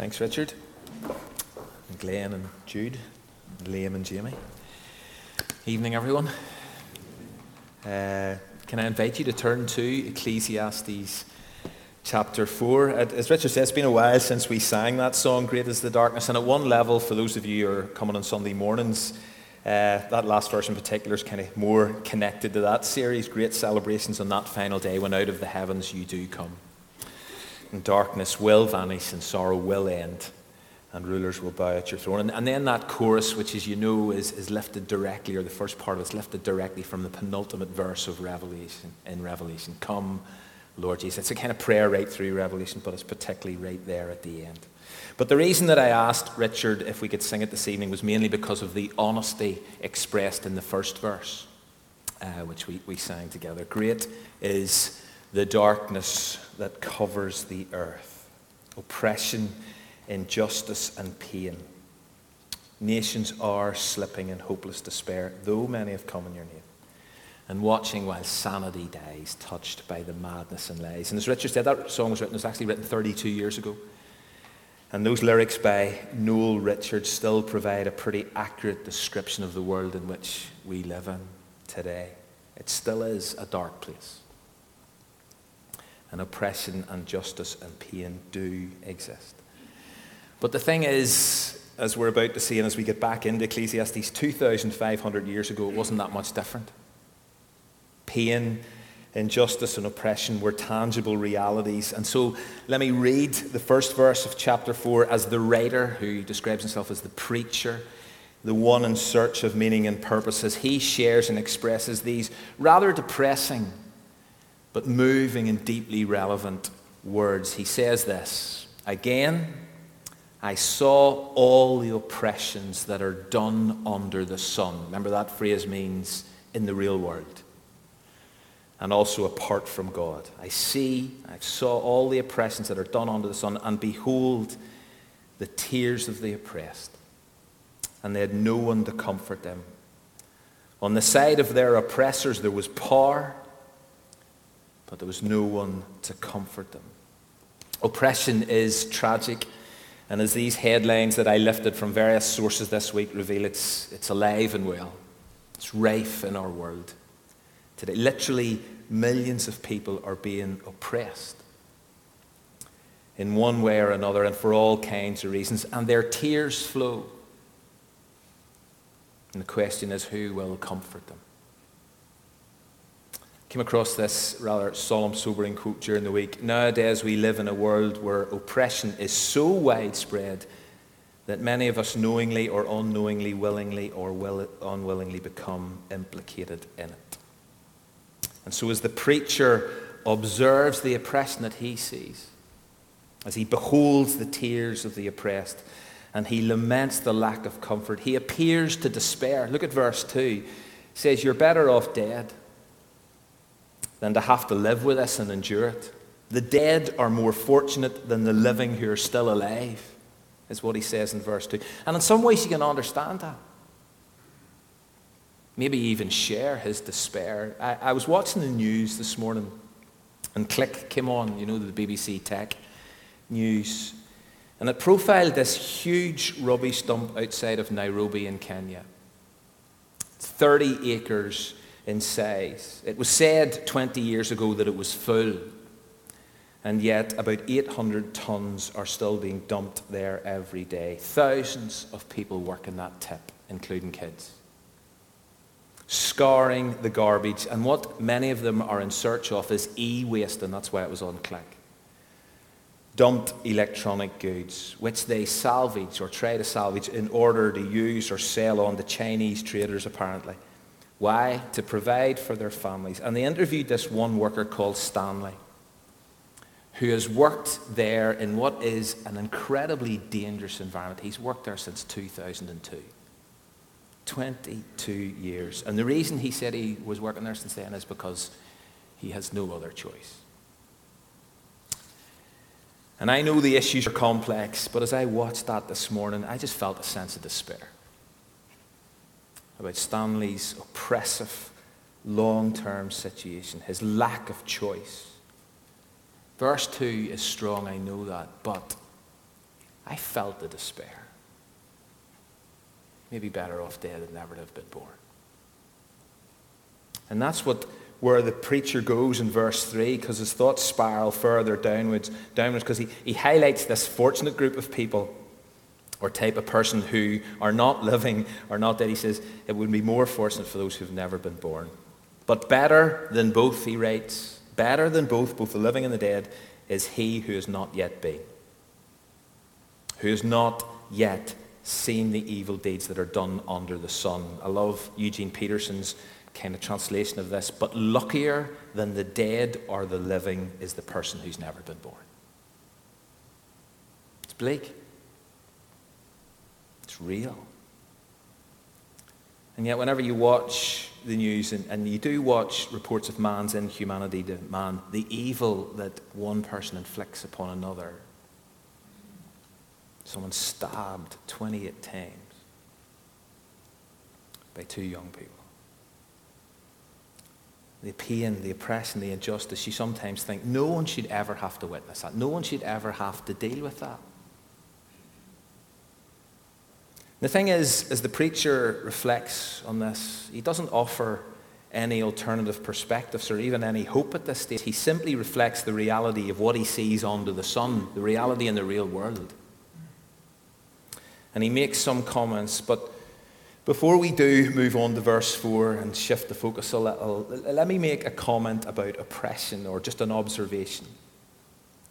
Thanks, Richard. And Glenn and Jude, and Liam and Jamie. Evening, everyone. Uh, can I invite you to turn to Ecclesiastes chapter 4? As Richard said, it's been a while since we sang that song, Great is the Darkness. And at one level, for those of you who are coming on Sunday mornings, uh, that last verse in particular is kind of more connected to that series. Great celebrations on that final day when out of the heavens you do come and darkness will vanish and sorrow will end and rulers will bow at your throne. And, and then that chorus, which as you know is, is lifted directly, or the first part of it is lifted directly from the penultimate verse of Revelation, in Revelation. Come, Lord Jesus. It's a kind of prayer right through Revelation, but it's particularly right there at the end. But the reason that I asked Richard if we could sing it this evening was mainly because of the honesty expressed in the first verse, uh, which we, we sang together. Great is the darkness that covers the earth, oppression, injustice, and pain. Nations are slipping in hopeless despair, though many have come in your name. And watching while sanity dies, touched by the madness and lies. And as Richard said, that song was written, it was actually written 32 years ago. And those lyrics by Noel Richards still provide a pretty accurate description of the world in which we live in today. It still is a dark place and oppression and justice and pain do exist. But the thing is, as we're about to see, and as we get back into Ecclesiastes, 2,500 years ago, it wasn't that much different. Pain, injustice, and oppression were tangible realities. And so let me read the first verse of chapter 4 as the writer, who describes himself as the preacher, the one in search of meaning and purpose, as he shares and expresses these rather depressing but moving and deeply relevant words. He says this Again, I saw all the oppressions that are done under the sun. Remember that phrase means in the real world and also apart from God. I see, I saw all the oppressions that are done under the sun, and behold, the tears of the oppressed. And they had no one to comfort them. On the side of their oppressors, there was power but there was no one to comfort them. Oppression is tragic, and as these headlines that I lifted from various sources this week reveal, it's, it's alive and well. It's rife in our world. Today, literally, millions of people are being oppressed in one way or another and for all kinds of reasons, and their tears flow. And the question is who will comfort them? Came across this rather solemn, sobering quote during the week. Nowadays, we live in a world where oppression is so widespread that many of us knowingly or unknowingly, willingly or will, unwillingly become implicated in it. And so, as the preacher observes the oppression that he sees, as he beholds the tears of the oppressed, and he laments the lack of comfort, he appears to despair. Look at verse 2. He says, You're better off dead than to have to live with this and endure it. The dead are more fortunate than the living who are still alive, is what he says in verse 2. And in some ways, you can understand that. Maybe even share his despair. I, I was watching the news this morning, and Click came on, you know, the BBC Tech news. And it profiled this huge rubbish dump outside of Nairobi in Kenya. 30 acres in size. It was said 20 years ago that it was full, and yet about 800 tons are still being dumped there every day. Thousands of people work in that tip, including kids. Scouring the garbage, and what many of them are in search of is e waste, and that's why it was on click. Dumped electronic goods, which they salvage or try to salvage in order to use or sell on to Chinese traders, apparently. Why? To provide for their families. And they interviewed this one worker called Stanley, who has worked there in what is an incredibly dangerous environment. He's worked there since 2002. 22 years. And the reason he said he was working there since then is because he has no other choice. And I know the issues are complex, but as I watched that this morning, I just felt a sense of despair about Stanley's oppressive long term situation, his lack of choice. Verse 2 is strong, I know that, but I felt the despair. Maybe better off dead than never to have been born. And that's what where the preacher goes in verse 3 because his thoughts spiral further downwards downwards because he, he highlights this fortunate group of people or type of person who are not living or not dead. He says it would be more fortunate for those who've never been born. But better than both, he writes, better than both, both the living and the dead, is he who has not yet been, who has not yet seen the evil deeds that are done under the sun. I love Eugene Peterson's kind of translation of this. But luckier than the dead or the living is the person who's never been born. It's bleak. Real. And yet, whenever you watch the news and, and you do watch reports of man's inhumanity to man, the evil that one person inflicts upon another, someone stabbed 28 times by two young people the pain, the oppression, the injustice, you sometimes think no one should ever have to witness that. No one should ever have to deal with that. The thing is, as the preacher reflects on this, he doesn't offer any alternative perspectives or even any hope at this stage. He simply reflects the reality of what he sees under the sun, the reality in the real world. And he makes some comments, but before we do move on to verse 4 and shift the focus a little, let me make a comment about oppression or just an observation.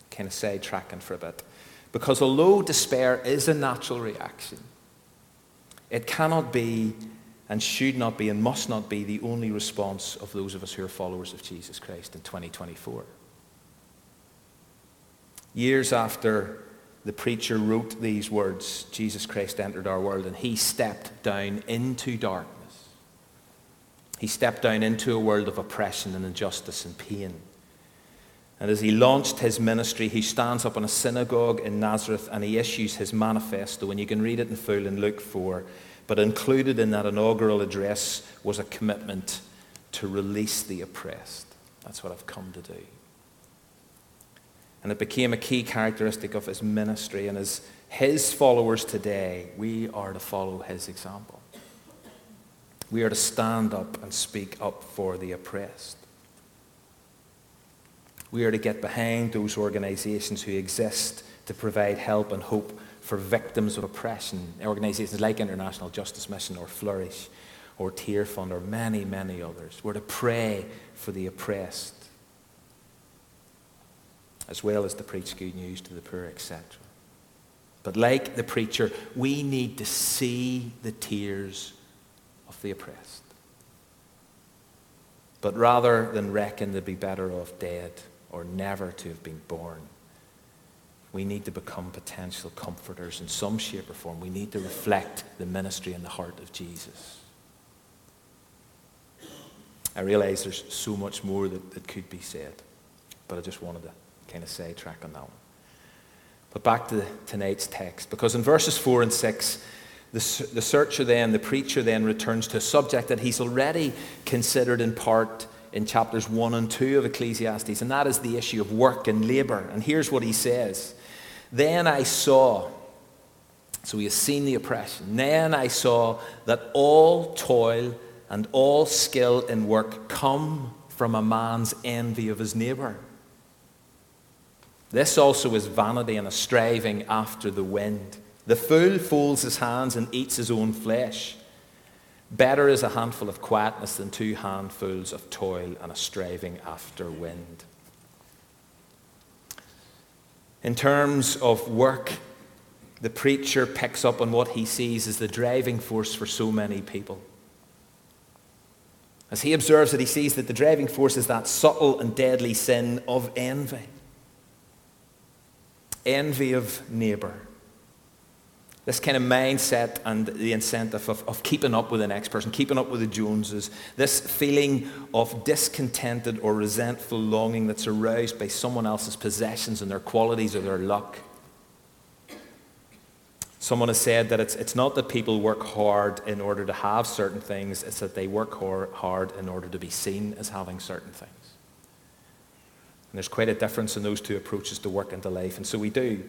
Kind of sidetracking for a bit. Because although despair is a natural reaction, it cannot be and should not be and must not be the only response of those of us who are followers of Jesus Christ in 2024. Years after the preacher wrote these words Jesus Christ entered our world, and he stepped down into darkness. He stepped down into a world of oppression and injustice and pain. And as he launched his ministry, he stands up in a synagogue in Nazareth and he issues his manifesto. And you can read it in full in Luke 4. But included in that inaugural address was a commitment to release the oppressed. That's what I've come to do. And it became a key characteristic of his ministry. And as his followers today, we are to follow his example. We are to stand up and speak up for the oppressed. We are to get behind those organizations who exist to provide help and hope for victims of oppression. Organizations like International Justice Mission or Flourish or Tearfund or many, many others. We're to pray for the oppressed as well as to preach good news to the poor, etc. But like the preacher, we need to see the tears of the oppressed. But rather than reckon they'd be better off dead or never to have been born, we need to become potential comforters in some shape or form. We need to reflect the ministry and the heart of Jesus. I realize there's so much more that, that could be said, but I just wanted to kind of say track on that one. But back to tonight's text, because in verses 4 and 6, the, the searcher then, the preacher then returns to a subject that he's already considered in part in chapters 1 and 2 of Ecclesiastes, and that is the issue of work and labor. And here's what he says Then I saw, so he has seen the oppression, then I saw that all toil and all skill in work come from a man's envy of his neighbor. This also is vanity and a striving after the wind. The fool folds his hands and eats his own flesh. Better is a handful of quietness than two handfuls of toil and a striving after wind. In terms of work, the preacher picks up on what he sees as the driving force for so many people. As he observes it, he sees that the driving force is that subtle and deadly sin of envy envy of neighbor. This kind of mindset and the incentive of, of keeping up with the next person, keeping up with the Joneses, this feeling of discontented or resentful longing that's aroused by someone else's possessions and their qualities or their luck. Someone has said that it's, it's not that people work hard in order to have certain things, it's that they work hard in order to be seen as having certain things. And there's quite a difference in those two approaches to work and to life. And so we do.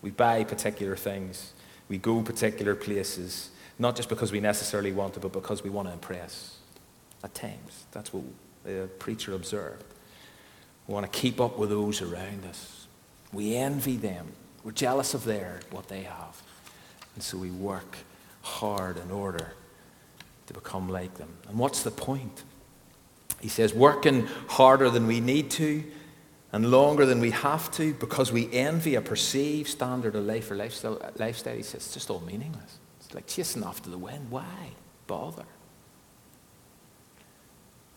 We buy particular things. We go particular places, not just because we necessarily want to, but because we want to impress. At times, that's what the preacher observed. We want to keep up with those around us. We envy them. We're jealous of their what they have. And so we work hard in order to become like them. And what's the point? He says, working harder than we need to and longer than we have to because we envy a perceived standard of life or lifestyle. He says, it's just all meaningless. It's like chasing after the wind. Why bother?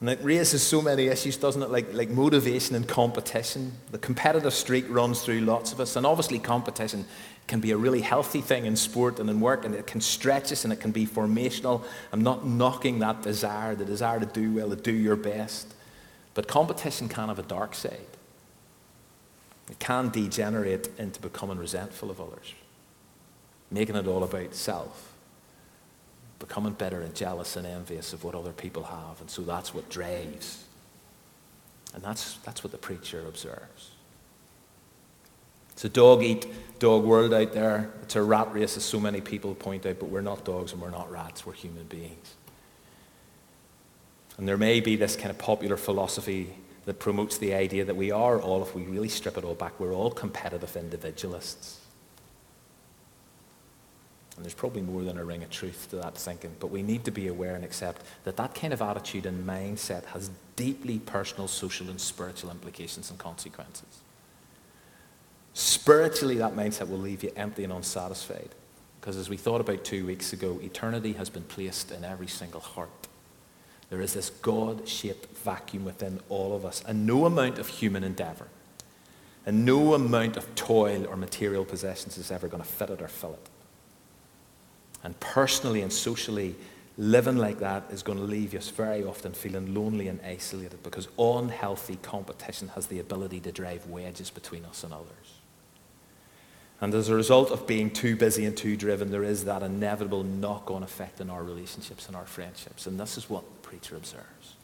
And it raises so many issues, doesn't it? Like, like motivation and competition. The competitive streak runs through lots of us. And obviously, competition can be a really healthy thing in sport and in work, and it can stretch us and it can be formational. I'm not knocking that desire, the desire to do well, to do your best. But competition can have a dark side. It can degenerate into becoming resentful of others, making it all about self, becoming bitter and jealous and envious of what other people have. And so that's what drives. And that's, that's what the preacher observes. It's a dog eat dog world out there. It's a rat race, as so many people point out, but we're not dogs and we're not rats, we're human beings. And there may be this kind of popular philosophy that promotes the idea that we are all, if we really strip it all back, we're all competitive individualists. And there's probably more than a ring of truth to that thinking, but we need to be aware and accept that that kind of attitude and mindset has deeply personal, social, and spiritual implications and consequences. Spiritually, that mindset will leave you empty and unsatisfied. Because as we thought about two weeks ago, eternity has been placed in every single heart. There is this God shaped vacuum within all of us, and no amount of human endeavor and no amount of toil or material possessions is ever going to fit it or fill it. And personally and socially, living like that is going to leave us very often feeling lonely and isolated because unhealthy competition has the ability to drive wedges between us and others. And as a result of being too busy and too driven, there is that inevitable knock on effect in our relationships and our friendships. And this is what preacher observes.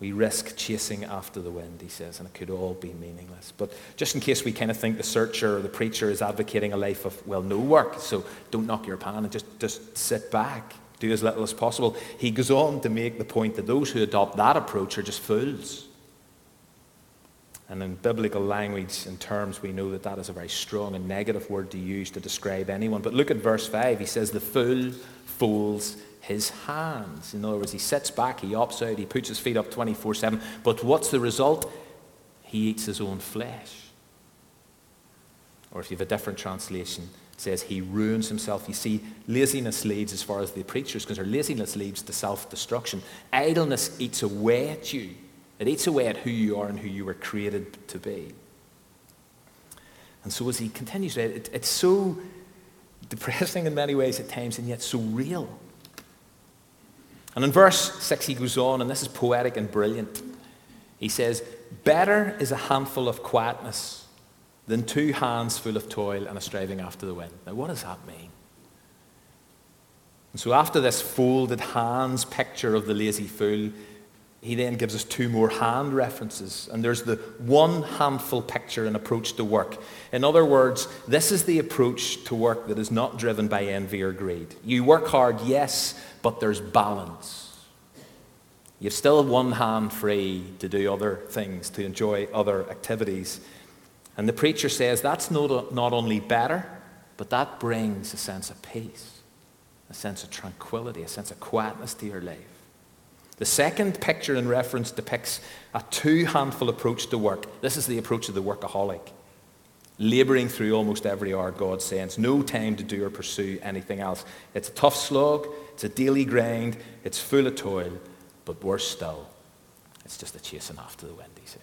We risk chasing after the wind, he says, and it could all be meaningless. But just in case we kind of think the searcher or the preacher is advocating a life of, well, no work, so don't knock your pan and just, just sit back, do as little as possible, he goes on to make the point that those who adopt that approach are just fools. And in biblical language and terms, we know that that is a very strong and negative word to use to describe anyone. But look at verse 5. He says, The fool folds his hands. In other words, he sits back, he opts out, he puts his feet up 24 7. But what's the result? He eats his own flesh. Or if you have a different translation, it says he ruins himself. You see, laziness leads, as far as the preachers concerned, laziness leads to self destruction. Idleness eats away at you. It eats away at who you are and who you were created to be. And so as he continues, it, it's so depressing in many ways at times and yet so real. And in verse 6 he goes on, and this is poetic and brilliant. He says, Better is a handful of quietness than two hands full of toil and a striving after the wind. Now, what does that mean? And so, after this folded hands picture of the lazy fool, he then gives us two more hand references. And there's the one handful picture and approach to work. In other words, this is the approach to work that is not driven by envy or greed. You work hard, yes, but there's balance. You've still one hand free to do other things, to enjoy other activities. And the preacher says that's not, not only better, but that brings a sense of peace, a sense of tranquility, a sense of quietness to your life. The second picture in reference depicts a two handful approach to work. This is the approach of the workaholic, laboring through almost every hour God sends, no time to do or pursue anything else. It's a tough slog, it's a daily grind, it's full of toil, but worse still, it's just a chasing after the wind, he says.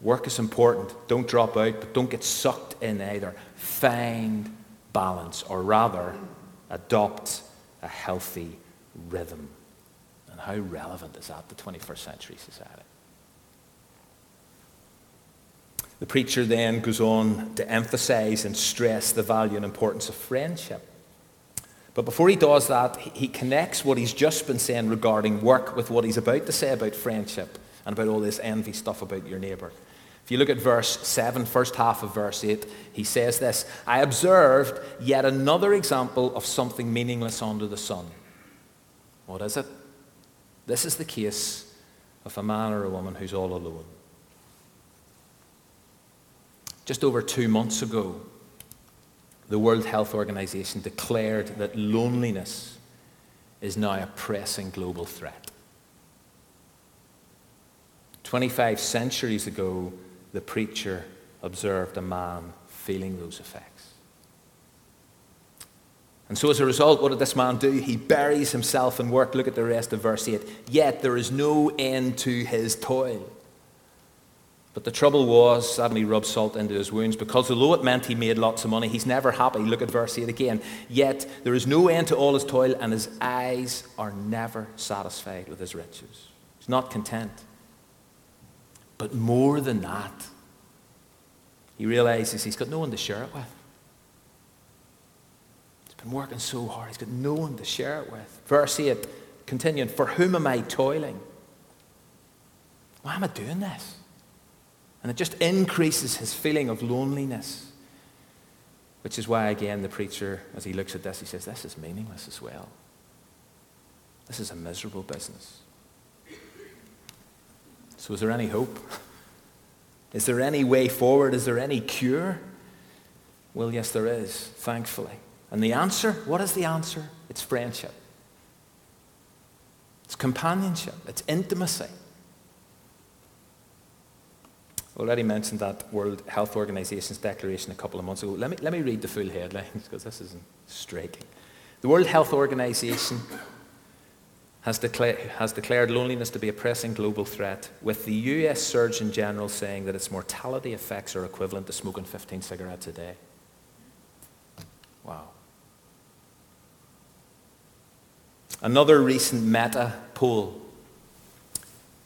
Work is important. Don't drop out, but don't get sucked in either. Find balance, or rather, adopt a healthy rhythm. And how relevant is that to 21st century society? The preacher then goes on to emphasize and stress the value and importance of friendship. But before he does that, he connects what he's just been saying regarding work with what he's about to say about friendship and about all this envy stuff about your neighbour. If you look at verse 7, first half of verse 8, he says this I observed yet another example of something meaningless under the sun. What is it? This is the case of a man or a woman who's all alone. Just over two months ago, the World Health Organization declared that loneliness is now a pressing global threat. 25 centuries ago, the preacher observed a man feeling those effects. And so, as a result, what did this man do? He buries himself in work. Look at the rest of verse 8. Yet there is no end to his toil. But the trouble was, sadly, rubbed salt into his wounds because although it meant he made lots of money, he's never happy. Look at verse 8 again. Yet there is no end to all his toil, and his eyes are never satisfied with his riches. He's not content. But more than that, he realizes he's got no one to share it with. Been working so hard, he's got no one to share it with. Verse 8, continuing, For whom am I toiling? Why am I doing this? And it just increases his feeling of loneliness. Which is why, again, the preacher, as he looks at this, he says, This is meaningless as well. This is a miserable business. So, is there any hope? Is there any way forward? Is there any cure? Well, yes, there is, thankfully. And the answer? What is the answer? It's friendship, it's companionship, it's intimacy. I already mentioned that World Health Organization's declaration a couple of months ago. Let me, let me read the full headlines because this isn't striking. The World Health Organization has, declared, has declared loneliness to be a pressing global threat, with the US Surgeon General saying that its mortality effects are equivalent to smoking 15 cigarettes a day. Wow. Another recent meta poll,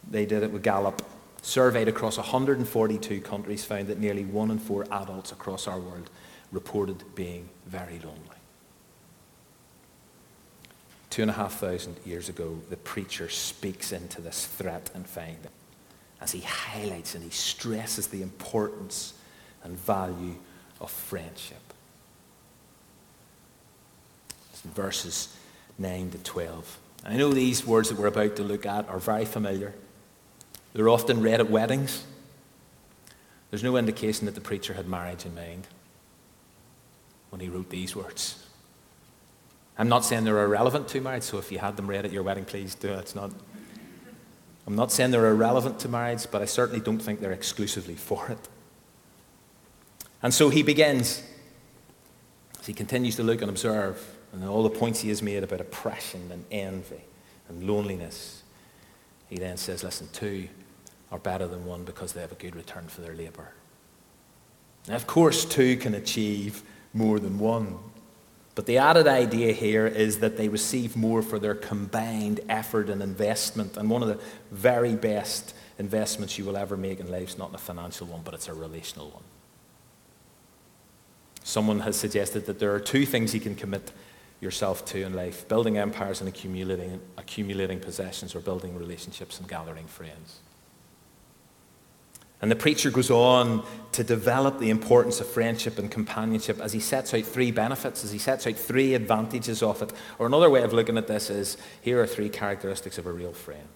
they did it with Gallup, surveyed across 142 countries, found that nearly one in four adults across our world reported being very lonely. Two and a half thousand years ago, the preacher speaks into this threat and finding as he highlights and he stresses the importance and value of friendship. verses 9 to 12. I know these words that we're about to look at are very familiar. They're often read at weddings. There's no indication that the preacher had marriage in mind when he wrote these words. I'm not saying they're irrelevant to marriage, so if you had them read at your wedding, please do. It's not, I'm not saying they're irrelevant to marriage, but I certainly don't think they're exclusively for it. And so he begins, as he continues to look and observe, and all the points he has made about oppression and envy and loneliness. He then says, Listen, two are better than one because they have a good return for their labor. Now, of course, two can achieve more than one. But the added idea here is that they receive more for their combined effort and investment. And one of the very best investments you will ever make in life is not a financial one, but it's a relational one. Someone has suggested that there are two things you can commit yourself to in life building empires and accumulating, accumulating possessions, or building relationships and gathering friends. And the preacher goes on to develop the importance of friendship and companionship as he sets out three benefits, as he sets out three advantages of it. Or another way of looking at this is here are three characteristics of a real friend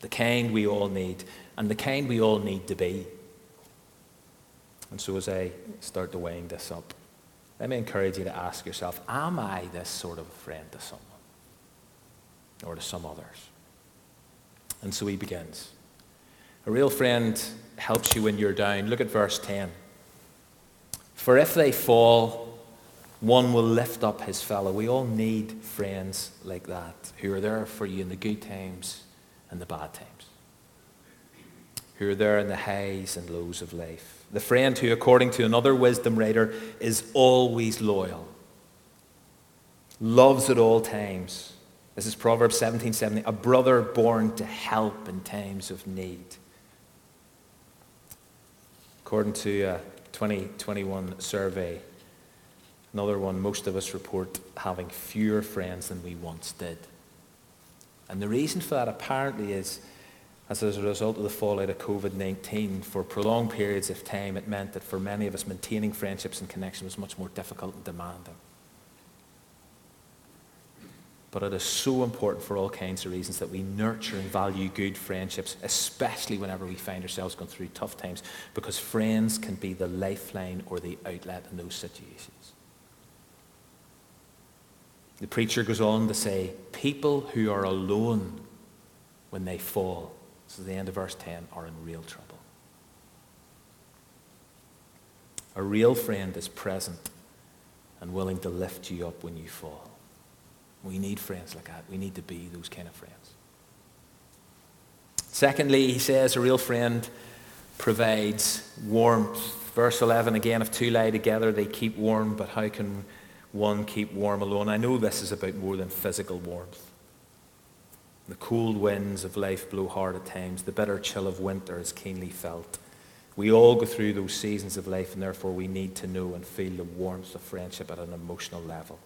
the kind we all need, and the kind we all need to be. And so, as I start to wind this up, let me encourage you to ask yourself Am I this sort of a friend to someone or to some others? And so he begins. A real friend helps you when you're down. Look at verse 10. For if they fall, one will lift up his fellow. We all need friends like that who are there for you in the good times and the bad times, who are there in the highs and lows of life. The friend who, according to another wisdom writer, is always loyal, loves at all times. This is Proverbs 17:70, a brother born to help in times of need. According to a 2021 survey, another one, most of us report having fewer friends than we once did. And the reason for that apparently is as a result of the fallout of COVID 19, for prolonged periods of time, it meant that for many of us, maintaining friendships and connection was much more difficult and demanding. But it is so important for all kinds of reasons that we nurture and value good friendships, especially whenever we find ourselves going through tough times, because friends can be the lifeline or the outlet in those situations. The preacher goes on to say, People who are alone when they fall, this is the end of verse 10, are in real trouble. A real friend is present and willing to lift you up when you fall. We need friends like that. We need to be those kind of friends. Secondly, he says a real friend provides warmth. Verse 11 again, if two lie together, they keep warm, but how can one keep warm alone? I know this is about more than physical warmth. The cold winds of life blow hard at times. The bitter chill of winter is keenly felt. We all go through those seasons of life, and therefore we need to know and feel the warmth of friendship at an emotional level.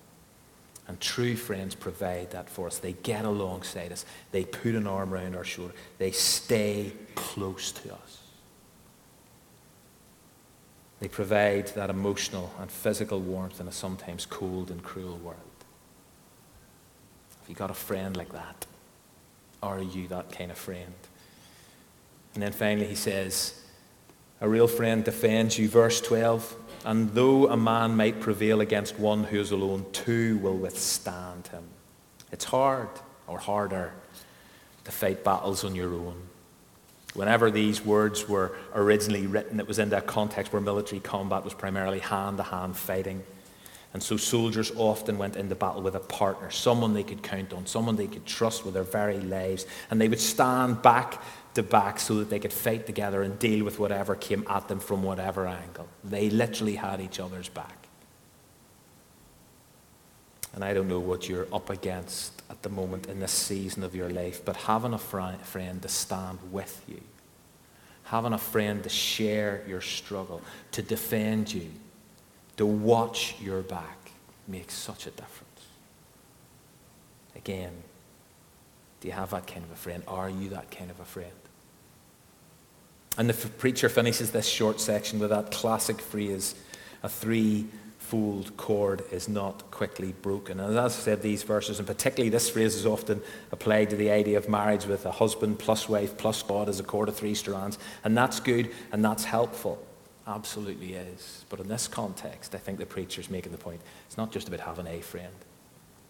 And true friends provide that for us. They get alongside us. They put an arm around our shoulder. They stay close to us. They provide that emotional and physical warmth in a sometimes cold and cruel world. Have you got a friend like that? Are you that kind of friend? And then finally, he says, A real friend defends you. Verse 12 and though a man might prevail against one who is alone, two will withstand him. It's hard or harder to fight battles on your own. Whenever these words were originally written, it was in that context where military combat was primarily hand to hand fighting. And so soldiers often went into battle with a partner, someone they could count on, someone they could trust with their very lives. And they would stand back to back so that they could fight together and deal with whatever came at them from whatever angle. They literally had each other's back. And I don't know what you're up against at the moment in this season of your life, but having a friend to stand with you, having a friend to share your struggle, to defend you, to watch your back makes such a difference. Again, do you have that kind of a friend? Are you that kind of a friend? And the preacher finishes this short section with that classic phrase a three-fold cord is not quickly broken. And as I said, these verses, and particularly this phrase, is often applied to the idea of marriage with a husband plus wife plus God as a cord of three strands. And that's good and that's helpful. Absolutely is. But in this context, I think the preacher's making the point it's not just about having a friend,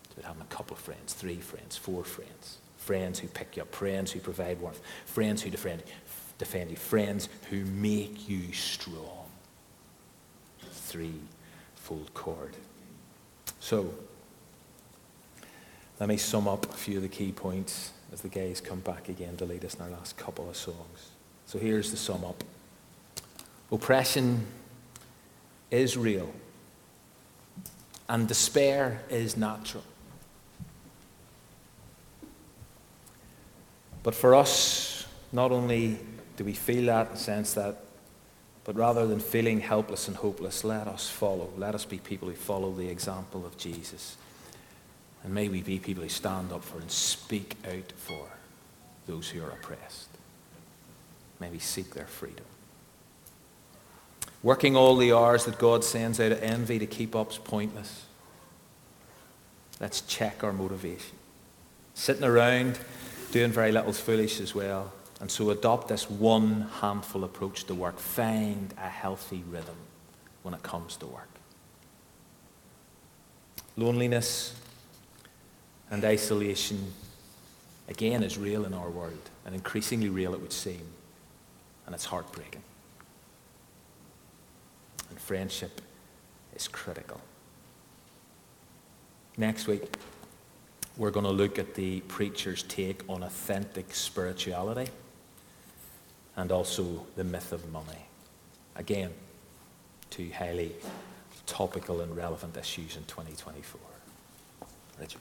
it's about having a couple of friends, three friends, four friends. Friends who pick you up, friends who provide warmth, friends who defend, defend you, friends who make you strong. Three-fold cord. So, let me sum up a few of the key points as the guys come back again to lead us in our last couple of songs. So here's the sum up. Oppression is real, and despair is natural. But for us, not only do we feel that and sense that, but rather than feeling helpless and hopeless, let us follow. Let us be people who follow the example of Jesus. And may we be people who stand up for and speak out for those who are oppressed. May we seek their freedom. Working all the hours that God sends out of envy to keep up is pointless. Let's check our motivation. Sitting around doing very little is foolish as well. And so adopt this one handful approach to work. Find a healthy rhythm when it comes to work. Loneliness and isolation, again, is real in our world, and increasingly real it would seem. And it's heartbreaking and friendship is critical. Next week, we're going to look at the preacher's take on authentic spirituality and also the myth of money. Again, two highly topical and relevant issues in 2024. Richard.